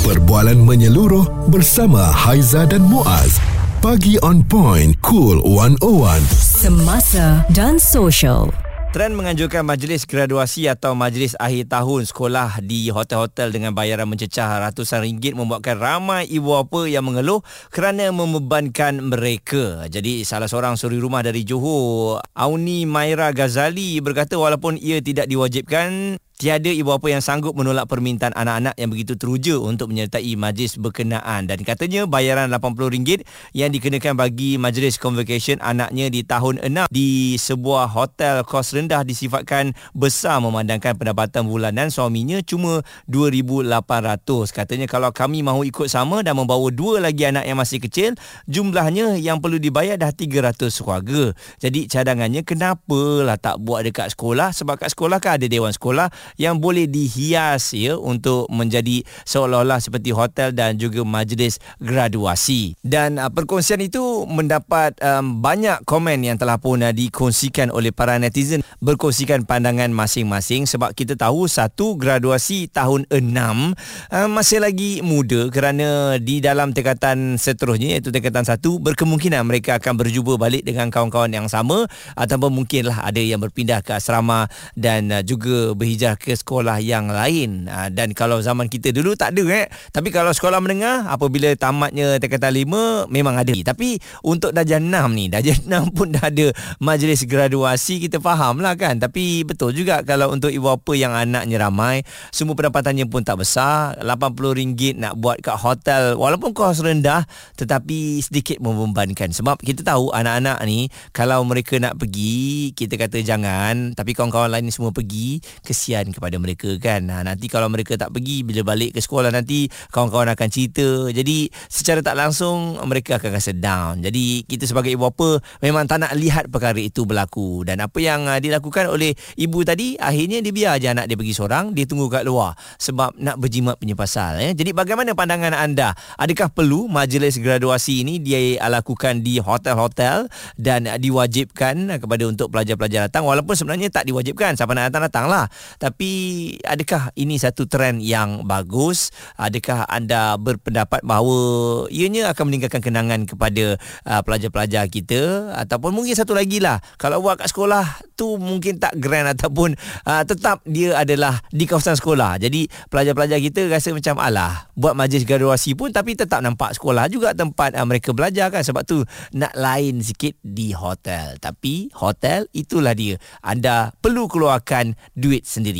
Perbualan menyeluruh bersama Haiza dan Muaz. Pagi on point, cool 101. Semasa dan social. Trend menganjurkan majlis graduasi atau majlis akhir tahun sekolah di hotel-hotel dengan bayaran mencecah ratusan ringgit membuatkan ramai ibu bapa yang mengeluh kerana membebankan mereka. Jadi salah seorang suri rumah dari Johor, Auni Maira Ghazali berkata walaupun ia tidak diwajibkan Tiada ibu bapa yang sanggup menolak permintaan anak-anak yang begitu teruja untuk menyertai majlis berkenaan. Dan katanya bayaran RM80 yang dikenakan bagi majlis convocation anaknya di tahun 6 di sebuah hotel kos rendah disifatkan besar memandangkan pendapatan bulanan suaminya cuma 2800 katanya kalau kami mahu ikut sama dan membawa dua lagi anak yang masih kecil jumlahnya yang perlu dibayar dah 300 keluarga jadi cadangannya kenapalah tak buat dekat sekolah? Sebab kat sekolah kan ada dewan sekolah yang boleh dihias ya untuk menjadi seolah-olah seperti hotel dan juga majlis graduasi. Dan uh, perkongsian itu mendapat um, banyak komen yang telah pun uh, dikongsikan oleh para netizen berkongsikan pandangan masing-masing sebab kita tahu satu graduasi tahun 6 uh, masih lagi muda kerana di dalam tingkatan seterusnya iaitu tingkatan satu berkemungkinan mereka akan berjumpa balik dengan kawan-kawan yang sama ataupun mungkinlah ada yang berpindah ke asrama dan uh, juga berhijrah ke sekolah yang lain. Ha, dan kalau zaman kita dulu tak ada eh. Tapi kalau sekolah menengah apabila tamatnya tingkatan 5 memang ada. Tapi untuk darjah 6 ni darjah 6 pun dah ada majlis graduasi kita faham lah kan? Tapi betul juga kalau untuk ibu bapa yang anaknya ramai semua pendapatannya pun tak besar. RM80 nak buat kat hotel walaupun kos rendah tetapi sedikit membebankan. Sebab kita tahu anak-anak ni kalau mereka nak pergi kita kata jangan. Tapi kawan-kawan lain semua pergi kesian kepada mereka kan. Ha, nanti kalau mereka tak pergi bila balik ke sekolah nanti kawan-kawan akan cerita. Jadi secara tak langsung mereka akan rasa down. Jadi kita sebagai ibu bapa memang tak nak lihat perkara itu berlaku. Dan apa yang uh, dilakukan oleh ibu tadi akhirnya dia biar je anak dia pergi seorang, dia tunggu kat luar sebab nak berjimat punya pasal ya. Jadi bagaimana pandangan anda? Adakah perlu majlis graduasi ini dia lakukan di hotel-hotel dan diwajibkan kepada untuk pelajar-pelajar datang walaupun sebenarnya tak diwajibkan siapa nak datang datanglah. Tapi tapi adakah ini satu trend yang bagus? Adakah anda berpendapat bahawa ianya akan meninggalkan kenangan kepada uh, pelajar-pelajar kita ataupun mungkin satu lagi lah kalau buat kat sekolah tu mungkin tak grand ataupun uh, tetap dia adalah di kawasan sekolah. Jadi pelajar-pelajar kita rasa macam alah buat majlis graduasi pun tapi tetap nampak sekolah juga tempat uh, mereka belajar kan sebab tu nak lain sikit di hotel. Tapi hotel itulah dia. Anda perlu keluarkan duit sendiri.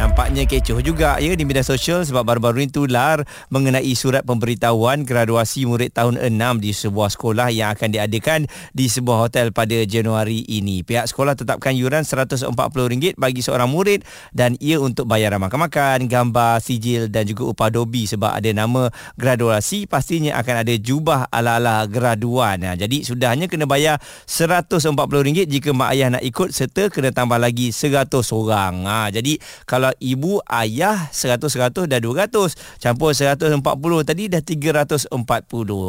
Nampaknya kecoh juga ya di media sosial sebab baru-baru ini tular mengenai surat pemberitahuan graduasi murid tahun 6 di sebuah sekolah yang akan diadakan di sebuah hotel pada Januari ini. Pihak sekolah tetapkan yuran RM140 bagi seorang murid dan ia untuk bayaran makan-makan, gambar, sijil dan juga upah dobi sebab ada nama graduasi pastinya akan ada jubah ala-ala graduan. Ha, jadi sudahnya kena bayar RM140 jika mak ayah nak ikut serta kena tambah lagi 100 orang. Ha, jadi kalau kalau ibu ayah 100-100 dah 200 campur 140 tadi dah 340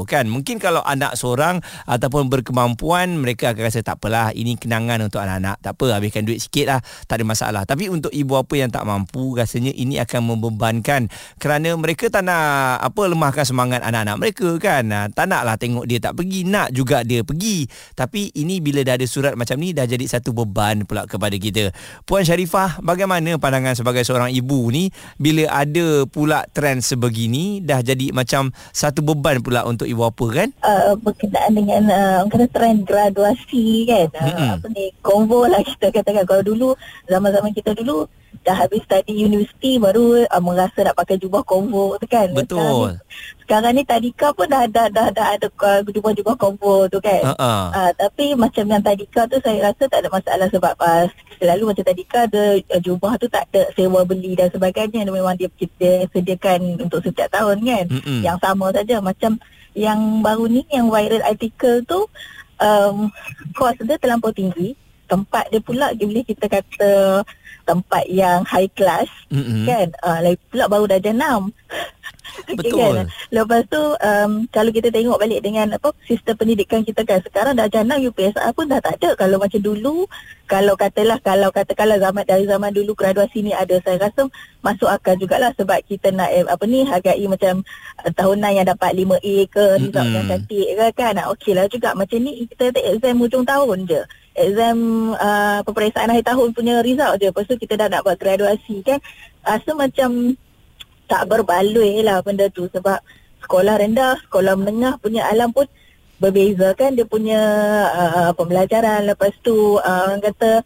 kan? Mungkin kalau anak seorang ataupun berkemampuan mereka akan rasa tak apalah ini kenangan untuk anak-anak. Tak apa habiskan duit sikit lah tak ada masalah. Tapi untuk ibu apa yang tak mampu rasanya ini akan membebankan kerana mereka tak nak apa lemahkan semangat anak-anak mereka kan? Tak nak lah tengok dia tak pergi nak juga dia pergi. Tapi ini bila dah ada surat macam ni dah jadi satu beban pula kepada kita. Puan Syarifah bagaimana pandangan sebagai seorang ibu ni bila ada pula trend sebegini dah jadi macam satu beban pula untuk ibu apa kan? Uh, berkenaan dengan uh, kata trend graduasi kan? Uh, apa ni konvo lah kita katakan. Kalau dulu zaman-zaman kita dulu dah habis study universiti baru uh, merasa nak pakai jubah konvo tu kan. Betul. sekarang, sekarang ni tadika pun dah dah dah, dah ada uh, jubah-jubah konvo tu kan. Uh-uh. uh, tapi macam yang tadika tu saya rasa tak ada masalah sebab uh, selalu macam tadika ada uh, jubah tu tak ada sewa beli dan sebagainya. Memang dia kita sediakan untuk setiap tahun kan. Mm-mm. yang sama saja macam yang baru ni yang viral artikel tu um, kos dia terlampau tinggi tempat dia pula dia boleh kita kata tempat yang high class mm-hmm. kan uh, lagi pula baru darjah 6 Betul. Okay, kan? Lepas tu um, kalau kita tengok balik dengan apa sistem pendidikan kita kan sekarang dah jana UPSR pun dah tak ada. Kalau macam dulu kalau katalah kalau katakanlah zaman dari zaman dulu graduasi ni ada saya rasa masuk akal jugalah sebab kita nak eh, apa ni hargai macam uh, tahunan yang dapat 5A ke result mm-hmm. yang cantik ke kan. Nah, okey lah juga macam ni kita tak exam hujung tahun je. Exam uh, peperiksaan akhir tahun punya result je. Lepas tu kita dah nak buat graduasi kan. Rasa macam tak berbaloi lah benda tu sebab sekolah rendah, sekolah menengah punya alam pun berbeza kan dia punya uh, pembelajaran lepas tu uh, orang kata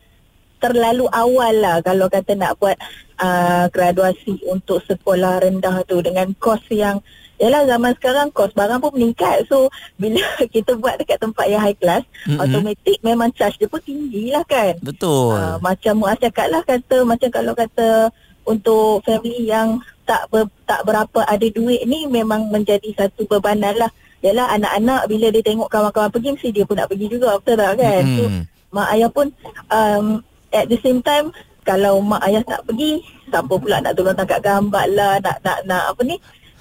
terlalu awal lah kalau kata nak buat uh, graduasi untuk sekolah rendah tu dengan kos yang Yalah zaman sekarang kos barang pun meningkat So bila kita buat dekat tempat yang high class mm-hmm. Automatik memang charge dia pun tinggi lah kan Betul uh, Macam Muaz cakap lah kata Macam kalau kata Untuk family yang tak ber, tak berapa ada duit ni memang menjadi satu bebanan lah. Yalah anak-anak bila dia tengok kawan-kawan pergi mesti dia pun nak pergi juga betul tak kan? Hmm. So, mak ayah pun um, at the same time kalau mak ayah tak pergi siapa pula nak tolong tangkap gambar lah nak nak nak apa ni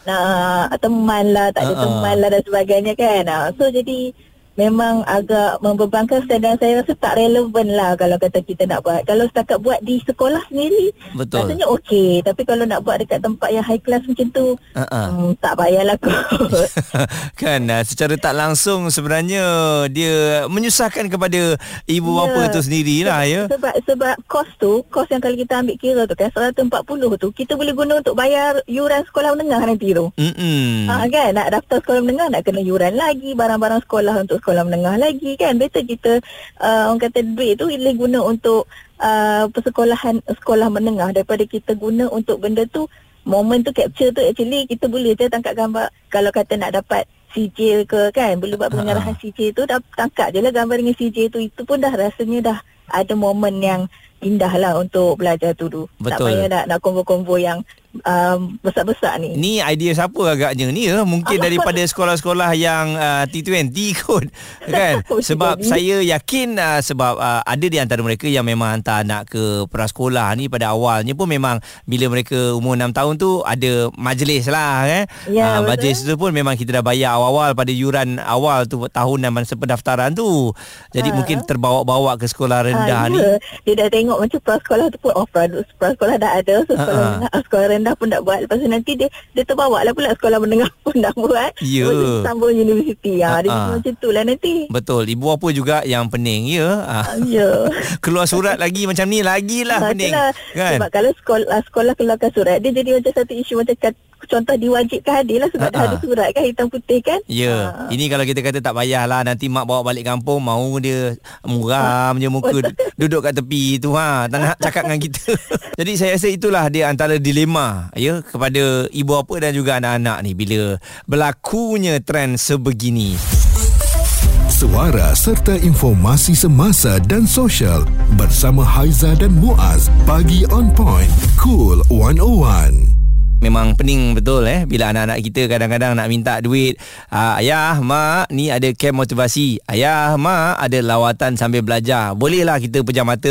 nak teman lah tak ada uh-uh. teman lah dan sebagainya kan. Uh, so jadi memang agak membebankan dan saya rasa tak relevan lah kalau kata kita nak buat. Kalau setakat buat di sekolah sendiri, Betul. rasanya okey. Tapi kalau nak buat dekat tempat yang high class macam tu, uh-uh. hmm, tak payahlah kot. kan, uh, secara tak langsung sebenarnya dia menyusahkan kepada ibu ya. bapa tu sendirilah ya. Sebab sebab kos tu, kos yang kalau kita ambil kira tu kan 140 tu, kita boleh guna untuk bayar yuran sekolah menengah nanti tu. Hmm. Ha, kan, nak daftar sekolah menengah nak kena yuran lagi, barang-barang sekolah untuk sekolah menengah lagi kan better kita uh, orang kata duit tu boleh guna untuk uh, persekolahan sekolah menengah daripada kita guna untuk benda tu momen tu capture tu actually kita boleh je tangkap gambar kalau kata nak dapat CJ ke kan boleh buat penyerahan uh-huh. CJ tu dah tangkap je lah gambar dengan CJ tu itu pun dah rasanya dah ada momen yang indah lah untuk belajar tu dulu. Betul. Tak payah nak, nak kombo-kombo yang um, besar-besar ni. Ni idea siapa agaknya ni ya? Mungkin daripada sekolah-sekolah yang uh, T20 kot. Kan? sebab saya yakin uh, sebab uh, ada di antara mereka yang memang hantar anak ke prasekolah ni pada awalnya pun memang bila mereka umur 6 tahun tu ada majlis lah. Eh? Ya, uh, majlis tu pun memang kita dah bayar awal-awal pada yuran awal tu tahunan masa pendaftaran tu. Jadi ha. mungkin terbawa-bawa ke sekolah rendah ha, ni. Dia dah tengok macam prasekolah tu pun oh prasekolah dah ada so sekolah, uh-huh. sekolah rendah pun nak buat. Lepas tu nanti dia dia terbawa lah pula sekolah menengah pun nak buat. Ya. Yeah. sambung universiti. Ha, dia macam tu lah nanti. Betul. Ibu apa juga yang pening ya? Uh. ya. Keluar surat lagi macam ni lagilah ha, pening kan? Sebab kalau sekolah sekolah keluarkan surat dia jadi macam satu isu macam contoh diwajibkan hadir lah sebab uh-huh. dah ada surat kan hitam putih kan ya yeah. uh. ini kalau kita kata tak payahlah nanti mak bawa balik kampung mau dia muram je muka duduk kat tepi tu ha tak nak cakap dengan kita jadi saya rasa itulah dia antara dilema ya kepada ibu bapa dan juga anak-anak ni bila berlakunya trend sebegini suara serta informasi semasa dan sosial bersama Haiza dan Muaz bagi on point cool 101 memang pening betul eh. Bila anak-anak kita kadang-kadang nak minta duit uh, ayah mak ni ada camp motivasi. Ayah mak ada lawatan sambil belajar. Bolehlah kita pejam mata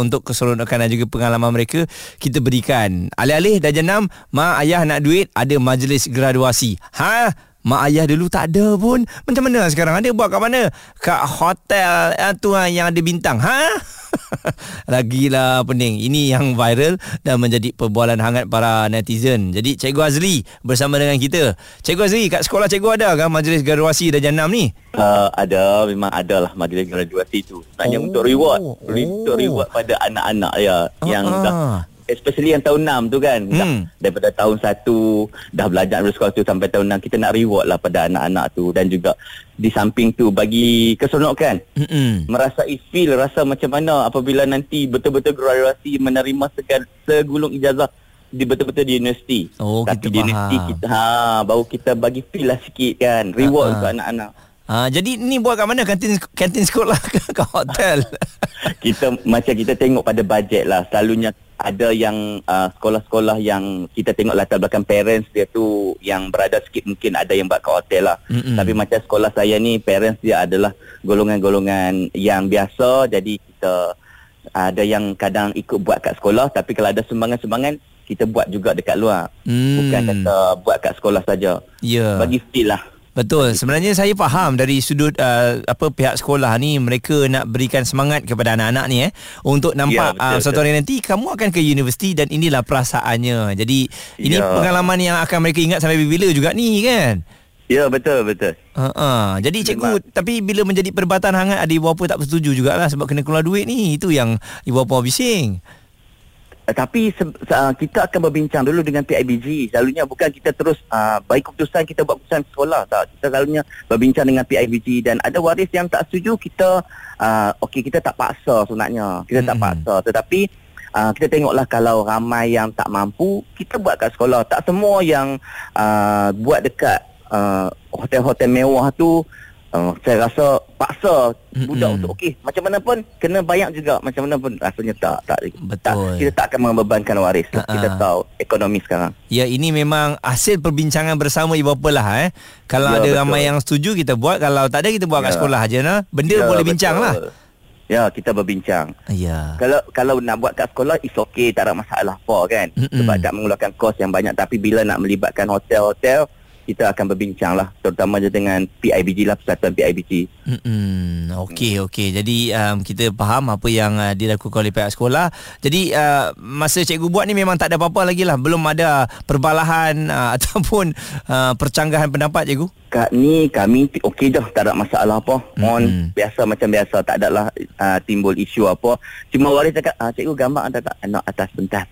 untuk keseronokan dan juga pengalaman mereka kita berikan. Alih-alih dah jenam mak ayah nak duit ada majlis graduasi. Ha? Mak ayah dulu tak ada pun. Macam mana sekarang? Ada buat kat mana? Kat hotel tu yang ada bintang. Ha Lagilah pening. Ini yang viral Dan menjadi perbualan hangat para netizen. Jadi Cikgu Azli Bersama dengan kita. Cikgu Azli Kat sekolah cikgu ada kan Majlis graduasi Darjah 6 ni? Uh, Ada. Memang ada lah Majlis graduasi tu. Sebenarnya oh. untuk reward. Untuk oh. reward pada anak-anak ya uh-huh. Yang ah, dah ah especially yang tahun 6 tu kan hmm. dah, daripada tahun 1 dah belajar dari sekolah tu sampai tahun 6 kita nak reward lah pada anak-anak tu dan juga di samping tu bagi keseronokan hmm. merasai feel rasa macam mana apabila nanti betul-betul graduasi menerima segala, segulung ijazah di betul-betul di universiti oh, tapi kita di universiti kita ha baru kita bagi feel lah sikit kan reward uh-huh. untuk anak-anak Ha, jadi ni buat kat mana kantin kantin sekolah ke, ke hotel? kita macam kita tengok pada bajet lah. Selalunya ada yang uh, sekolah-sekolah yang kita tengok latar belakang parents dia tu yang berada sikit mungkin ada yang buat kat hotel lah. Mm-hmm. Tapi macam sekolah saya ni parents dia adalah golongan-golongan yang biasa jadi kita ada yang kadang ikut buat kat sekolah tapi kalau ada sumbangan-sumbangan kita buat juga dekat luar. Hmm. Bukan kata buat kat sekolah saja. Ya. Bagi feel lah. Betul. Sebenarnya saya faham dari sudut uh, apa pihak sekolah ni mereka nak berikan semangat kepada anak-anak ni eh untuk nampak ya, uh, satu hari nanti kamu akan ke universiti dan inilah perasaannya. Jadi ini ya. pengalaman yang akan mereka ingat sampai bila juga ni kan. Ya betul betul. Ha uh-uh. jadi cikgu Memang. tapi bila menjadi perdebatan hangat ada ibu bapa tak bersetuju jugalah sebab kena keluar duit ni. Itu yang ibu bapa bising. Uh, tapi se- uh, kita akan berbincang dulu dengan PIBG. Selalunya bukan kita terus uh, baik keputusan kita buat keputusan sekolah tak. Kita selalunya berbincang dengan PIBG dan ada waris yang tak setuju kita uh, okey kita tak paksa sebenarnya. Kita hmm. tak paksa tetapi uh, kita tengoklah kalau ramai yang tak mampu kita buat kat sekolah. Tak semua yang uh, buat dekat uh, hotel-hotel mewah tu uh, saya rasa paksa mm-hmm. budak untuk okey macam mana pun kena bayar juga macam mana pun rasanya tak tak betul tak, kita tak akan membebankan waris uh-uh. kita tahu ekonomi sekarang ya ini memang hasil perbincangan bersama ibu bapa lah eh kalau ya, ada betul. ramai yang setuju kita buat kalau tak ada kita buat ya. kat sekolah aja nah benda ya, boleh bincang lah Ya, kita berbincang. Ya. Kalau kalau nak buat kat sekolah, is okay, tak ada masalah apa kan. Mm-mm. Sebab tak mengeluarkan kos yang banyak. Tapi bila nak melibatkan hotel-hotel, kita akan berbincang lah terutama dengan PIBG lah Persatuan PIBG hmm, Okey okey jadi um, kita faham apa yang uh, dilakukan oleh pihak sekolah jadi uh, masa cikgu buat ni memang tak ada apa-apa lagi lah belum ada perbalahan uh, ataupun uh, percanggahan pendapat cikgu Kak ni kami okey dah tak ada masalah apa. Mohon mm-hmm. biasa macam biasa tak ada lah uh, timbul isu apa. Cuma waris cakap ah, cikgu gambar anda tak nak atas pentas.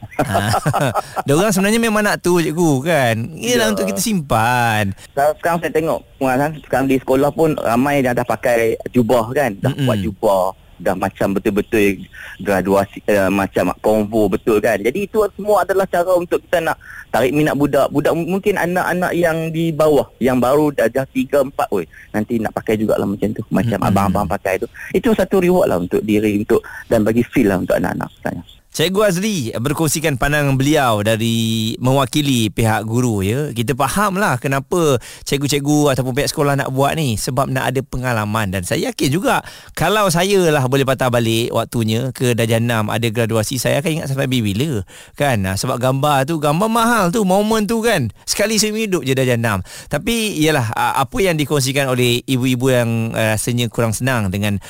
Dia orang sebenarnya memang nak tu cikgu kan. Ialah ya. untuk kita simpan. Sekarang saya tengok pengasaran sekarang di sekolah pun ramai yang dah pakai jubah kan. Dah mm-hmm. buat jubah dah macam betul-betul graduasi uh, macam konvo betul kan jadi itu semua adalah cara untuk kita nak tarik minat budak budak mungkin anak-anak yang di bawah yang baru dah 3 4 oi nanti nak pakai jugalah macam tu macam hmm. abang-abang pakai tu itu satu reward lah untuk diri untuk dan bagi feel lah untuk anak-anak sebenarnya Cikgu Azri berkongsikan pandangan beliau dari mewakili pihak guru ya. Kita fahamlah kenapa cikgu-cikgu ataupun pihak sekolah nak buat ni sebab nak ada pengalaman. Dan saya yakin juga kalau saya lah boleh patah balik waktunya ke darjah 6 ada graduasi saya akan ingat sampai bila kan? Sebab gambar tu gambar mahal tu momen tu kan? Sekali seumur hidup je darjah 6 tapi ialah apa yang dikongsikan oleh ibu-ibu yang rasanya kurang senang dengan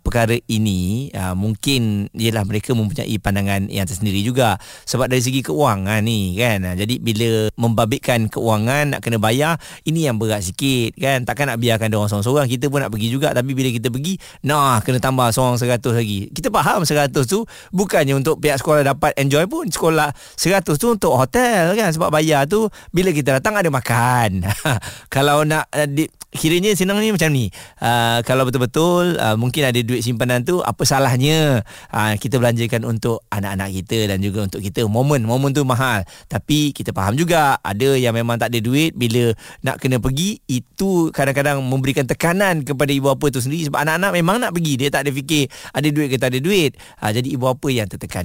perkara ini mungkin ialah mereka mempunyai pandangan pandangan yang tersendiri juga. Sebab dari segi keuangan ni kan? Ha, jadi bila membabitkan keuangan nak kena bayar ini yang berat sikit kan? Takkan nak biarkan dia orang seorang-seorang. Kita pun nak pergi juga. Tapi bila kita pergi nah kena tambah seorang seratus lagi. Kita faham seratus tu bukannya untuk pihak sekolah dapat enjoy pun sekolah seratus tu untuk hotel kan? Sebab bayar tu bila kita datang ada makan. Kalau nak uh, di, kiranya senang ni macam ni. Uh, kalau betul-betul uh, mungkin ada duit simpanan tu apa salahnya? Uh, kita belanjakan untuk anak-anak kita dan juga untuk kita. Momen momen tu mahal. Tapi kita faham juga ada yang memang tak ada duit bila nak kena pergi itu kadang-kadang memberikan tekanan kepada ibu bapa tu sendiri. Sebab anak-anak memang nak pergi. Dia tak ada fikir ada duit ke tak ada duit. Uh, jadi ibu bapa yang tertekan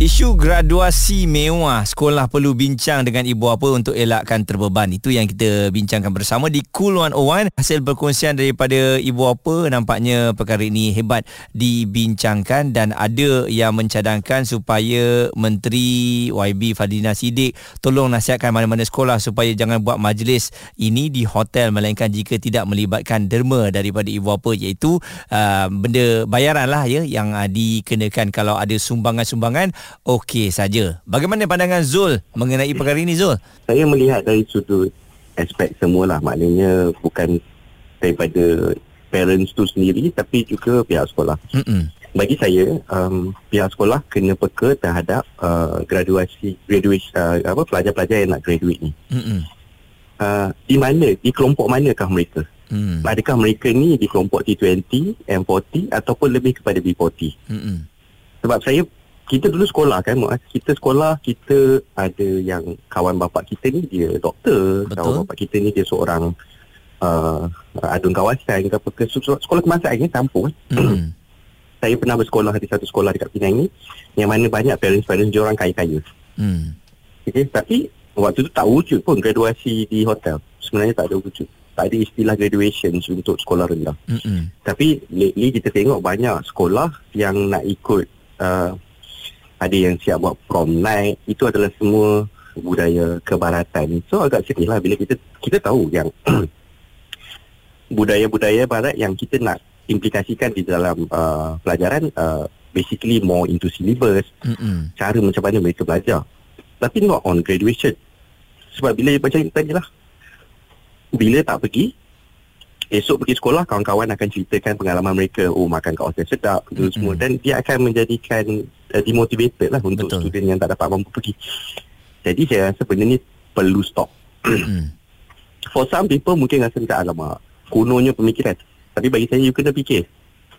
Isu graduasi mewah sekolah perlu bincang dengan ibu bapa untuk elakkan terbeban. Itu yang kita bincangkan bersama di Cool 101. Hasil perkongsian daripada ibu bapa nampaknya perkara ini hebat dibincangkan dan ada yang mencadangkan supaya Menteri YB Fadina Sidik tolong nasihatkan mana-mana sekolah supaya jangan buat majlis ini di hotel melainkan jika tidak melibatkan derma daripada ibu bapa iaitu uh, benda bayaran lah ya yang uh, dikenakan kalau ada sumbangan-sumbangan okey saja. Bagaimana pandangan Zul mengenai perkara ini Zul? Saya melihat dari sudut aspek semualah maknanya bukan daripada parents tu sendiri tapi juga pihak sekolah. Mm-mm. Bagi saya um, pihak sekolah kena peka terhadap uh, graduasi graduate uh, apa pelajar-pelajar yang nak graduate ni. Uh, di mana di kelompok manakah mereka? Mm. Adakah mereka ni di kelompok T20, M40 ataupun lebih kepada B40? Mm-mm. Sebab saya kita dulu sekolah kan kita sekolah kita ada yang kawan bapa kita ni dia doktor Betul. kawan bapa kita ni dia seorang uh, adun kawasan ke apa ke sekolah kemasaan ni kampung hmm. saya pernah bersekolah di satu sekolah dekat Penang ni yang mana banyak parents-parents dia orang kaya-kaya hmm. okay, tapi waktu tu tak wujud pun graduasi di hotel. Sebenarnya tak ada wujud. Tak ada istilah graduation untuk sekolah rendah. Mm-mm. Tapi lately kita tengok banyak sekolah yang nak ikut uh, ada yang siap buat prom night. Itu adalah semua budaya kebaratan. So agak sedih lah bila kita kita tahu yang budaya-budaya barat yang kita nak implikasikan di dalam uh, pelajaran uh, basically more into syllabus Mm-mm. cara macam mana mereka belajar tapi not on graduation sebab bila macam tadi lah bila tak pergi esok pergi sekolah kawan-kawan akan ceritakan pengalaman mereka oh makan kat hotel sedap mm-hmm. semua dan dia akan menjadikan uh, demotivated lah untuk Betul. student yang tak dapat mampu pergi jadi saya rasa benda ni perlu stop mm-hmm. for some people mungkin rasa macam alamak kunonya pemikiran tapi bagi saya you kena fikir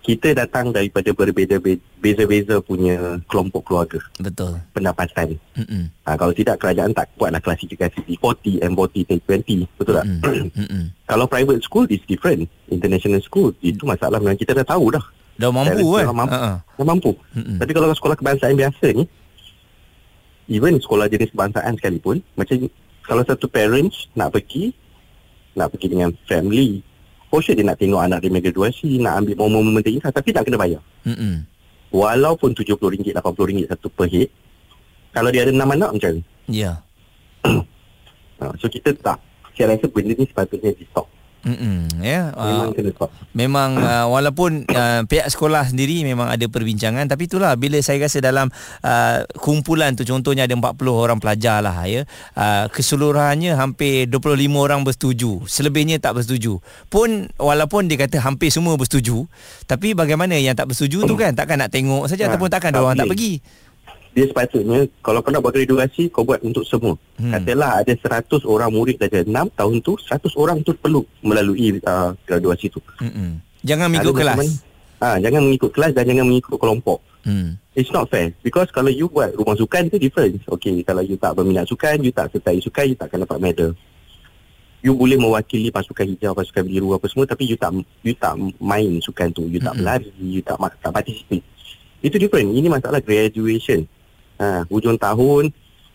kita datang daripada berbeza-beza punya kelompok keluarga. Betul. Pendapatan. Ha, kalau tidak kerajaan tak buatlah klasifikasi T40, M40, T20. Betul tak? kalau private school is different. International school itu masalah yang kita dah tahu dah. Dah mampu kan? Dah mampu. Uh-huh. Dah mampu. Tapi kalau sekolah kebangsaan biasa ni even sekolah jenis kebangsaan sekalipun macam kalau satu parents nak pergi nak pergi dengan family for sure dia nak tengok anak dia graduasi, nak ambil momen-momen terindah tapi tak kena bayar. Mm-hmm. Walaupun RM70, RM80 satu per head, kalau dia ada enam anak macam mana? Ya. Yeah. so kita tak. Saya rasa benda ni sepatutnya di stop. Mm-mm, ya, memang uh, kena stop. Memang uh, walaupun uh, pihak sekolah sendiri memang ada perbincangan tapi itulah bila saya rasa dalam uh, kumpulan tu contohnya ada 40 orang pelajar lah ya. Uh, keseluruhannya hampir 25 orang bersetuju. Selebihnya tak bersetuju. Pun walaupun dia kata hampir semua bersetuju tapi bagaimana yang tak bersetuju tu kan takkan nak tengok saja ha, ataupun takkan tak orang tak pergi dia sepatutnya kalau kau nak buat graduasi kau buat untuk semua. Hmm. katalah ada 100 orang murid saja 6 tahun tu 100 orang tu perlu melalui uh, graduasi tu. Hmm. jangan mengikut kelas. ha, jangan mengikut kelas dan jangan mengikut kelompok. Hmm. it's not fair. Because kalau you buat rumah sukan tu different. Okay kalau you tak berminat sukan you tak sertai sukan you tak akan dapat medal. You boleh mewakili pasukan hijau pasukan biru apa semua tapi you tak you tak main sukan tu. You tak hmm. berlari you tak tak participate. Itu different. Ini masalah graduation ha, hujung tahun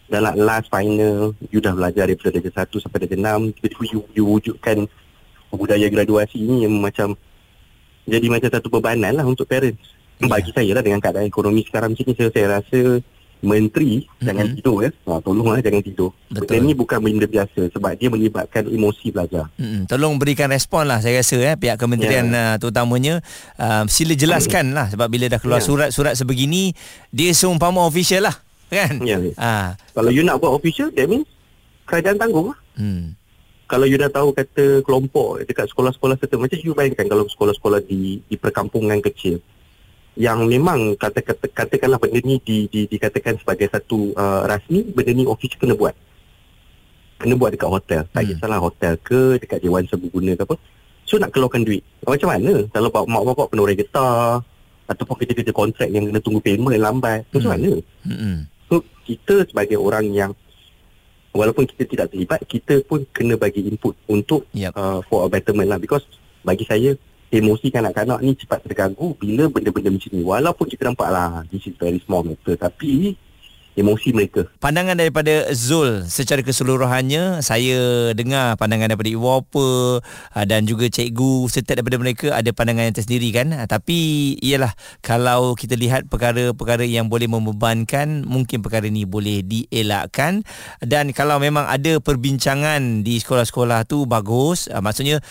dalam last final you dah belajar daripada darjah 1 sampai darjah 6 tiba-tiba you, you wujudkan budaya graduasi ini yang macam jadi macam satu bebanan lah untuk parents yeah. bagi saya lah dengan keadaan ekonomi sekarang macam ni saya, saya rasa menteri mm-hmm. jangan tidur ya. Ha, tolonglah jangan tidur. Betul. Benda ni bukan benda biasa sebab dia melibatkan emosi belajar. Mm-hmm. Tolong berikan respon lah saya rasa eh pihak kementerian yeah. uh, terutamanya uh, sila jelaskan lah sebab bila dah keluar yeah. surat-surat sebegini dia seumpama official lah kan. Ya. Yeah. Ha. Kalau you nak buat official that means kerajaan tanggung lah. Hmm. Kalau you dah tahu kata kelompok dekat sekolah-sekolah serta macam you bayangkan kalau sekolah-sekolah di di perkampungan kecil yang memang kata, kata katakanlah benda ni di, di, dikatakan sebagai satu uh, rasmi benda ni official kena buat kena buat dekat hotel tak hmm. kisahlah hotel ke dekat Dewan Serbaguna ke apa so nak keluarkan duit macam mana kalau mak bapak penurai getah ataupun kerja-kerja kontrak yang kena tunggu payment yang lambat hmm. macam mana hmm. so kita sebagai orang yang walaupun kita tidak terlibat kita pun kena bagi input untuk yep. uh, for a betterment lah because bagi saya emosi kanak-kanak ni cepat terganggu bila benda-benda macam ni. Walaupun kita nampak lah, this is very small matter. Tapi emosi mereka. Pandangan daripada Zul secara keseluruhannya saya dengar pandangan daripada Ibu ah, dan juga cikgu setiap daripada mereka ada pandangan yang tersendiri kan? Ah, tapi ialah kalau kita lihat perkara-perkara yang boleh membebankan mungkin perkara ini boleh dielakkan. Dan kalau memang ada perbincangan di sekolah-sekolah tu bagus. Ah, maksudnya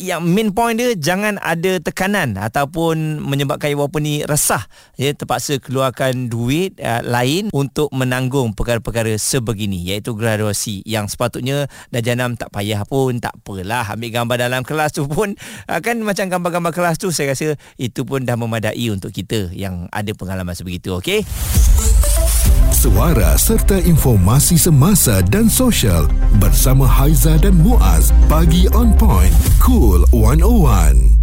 yang main point dia jangan ada tekanan ataupun menyebabkan Ibu ni resah. Ya terpaksa keluarkan duit lain untuk menanggung perkara-perkara sebegini iaitu graduasi yang sepatutnya darjah 6 tak payah pun tak apalah. Ambil gambar dalam kelas tu pun kan macam gambar-gambar kelas tu saya rasa itu pun dah memadai untuk kita yang ada pengalaman sebegitu okey? Suara serta informasi semasa dan sosial bersama Haiza dan Muaz bagi on point cool 101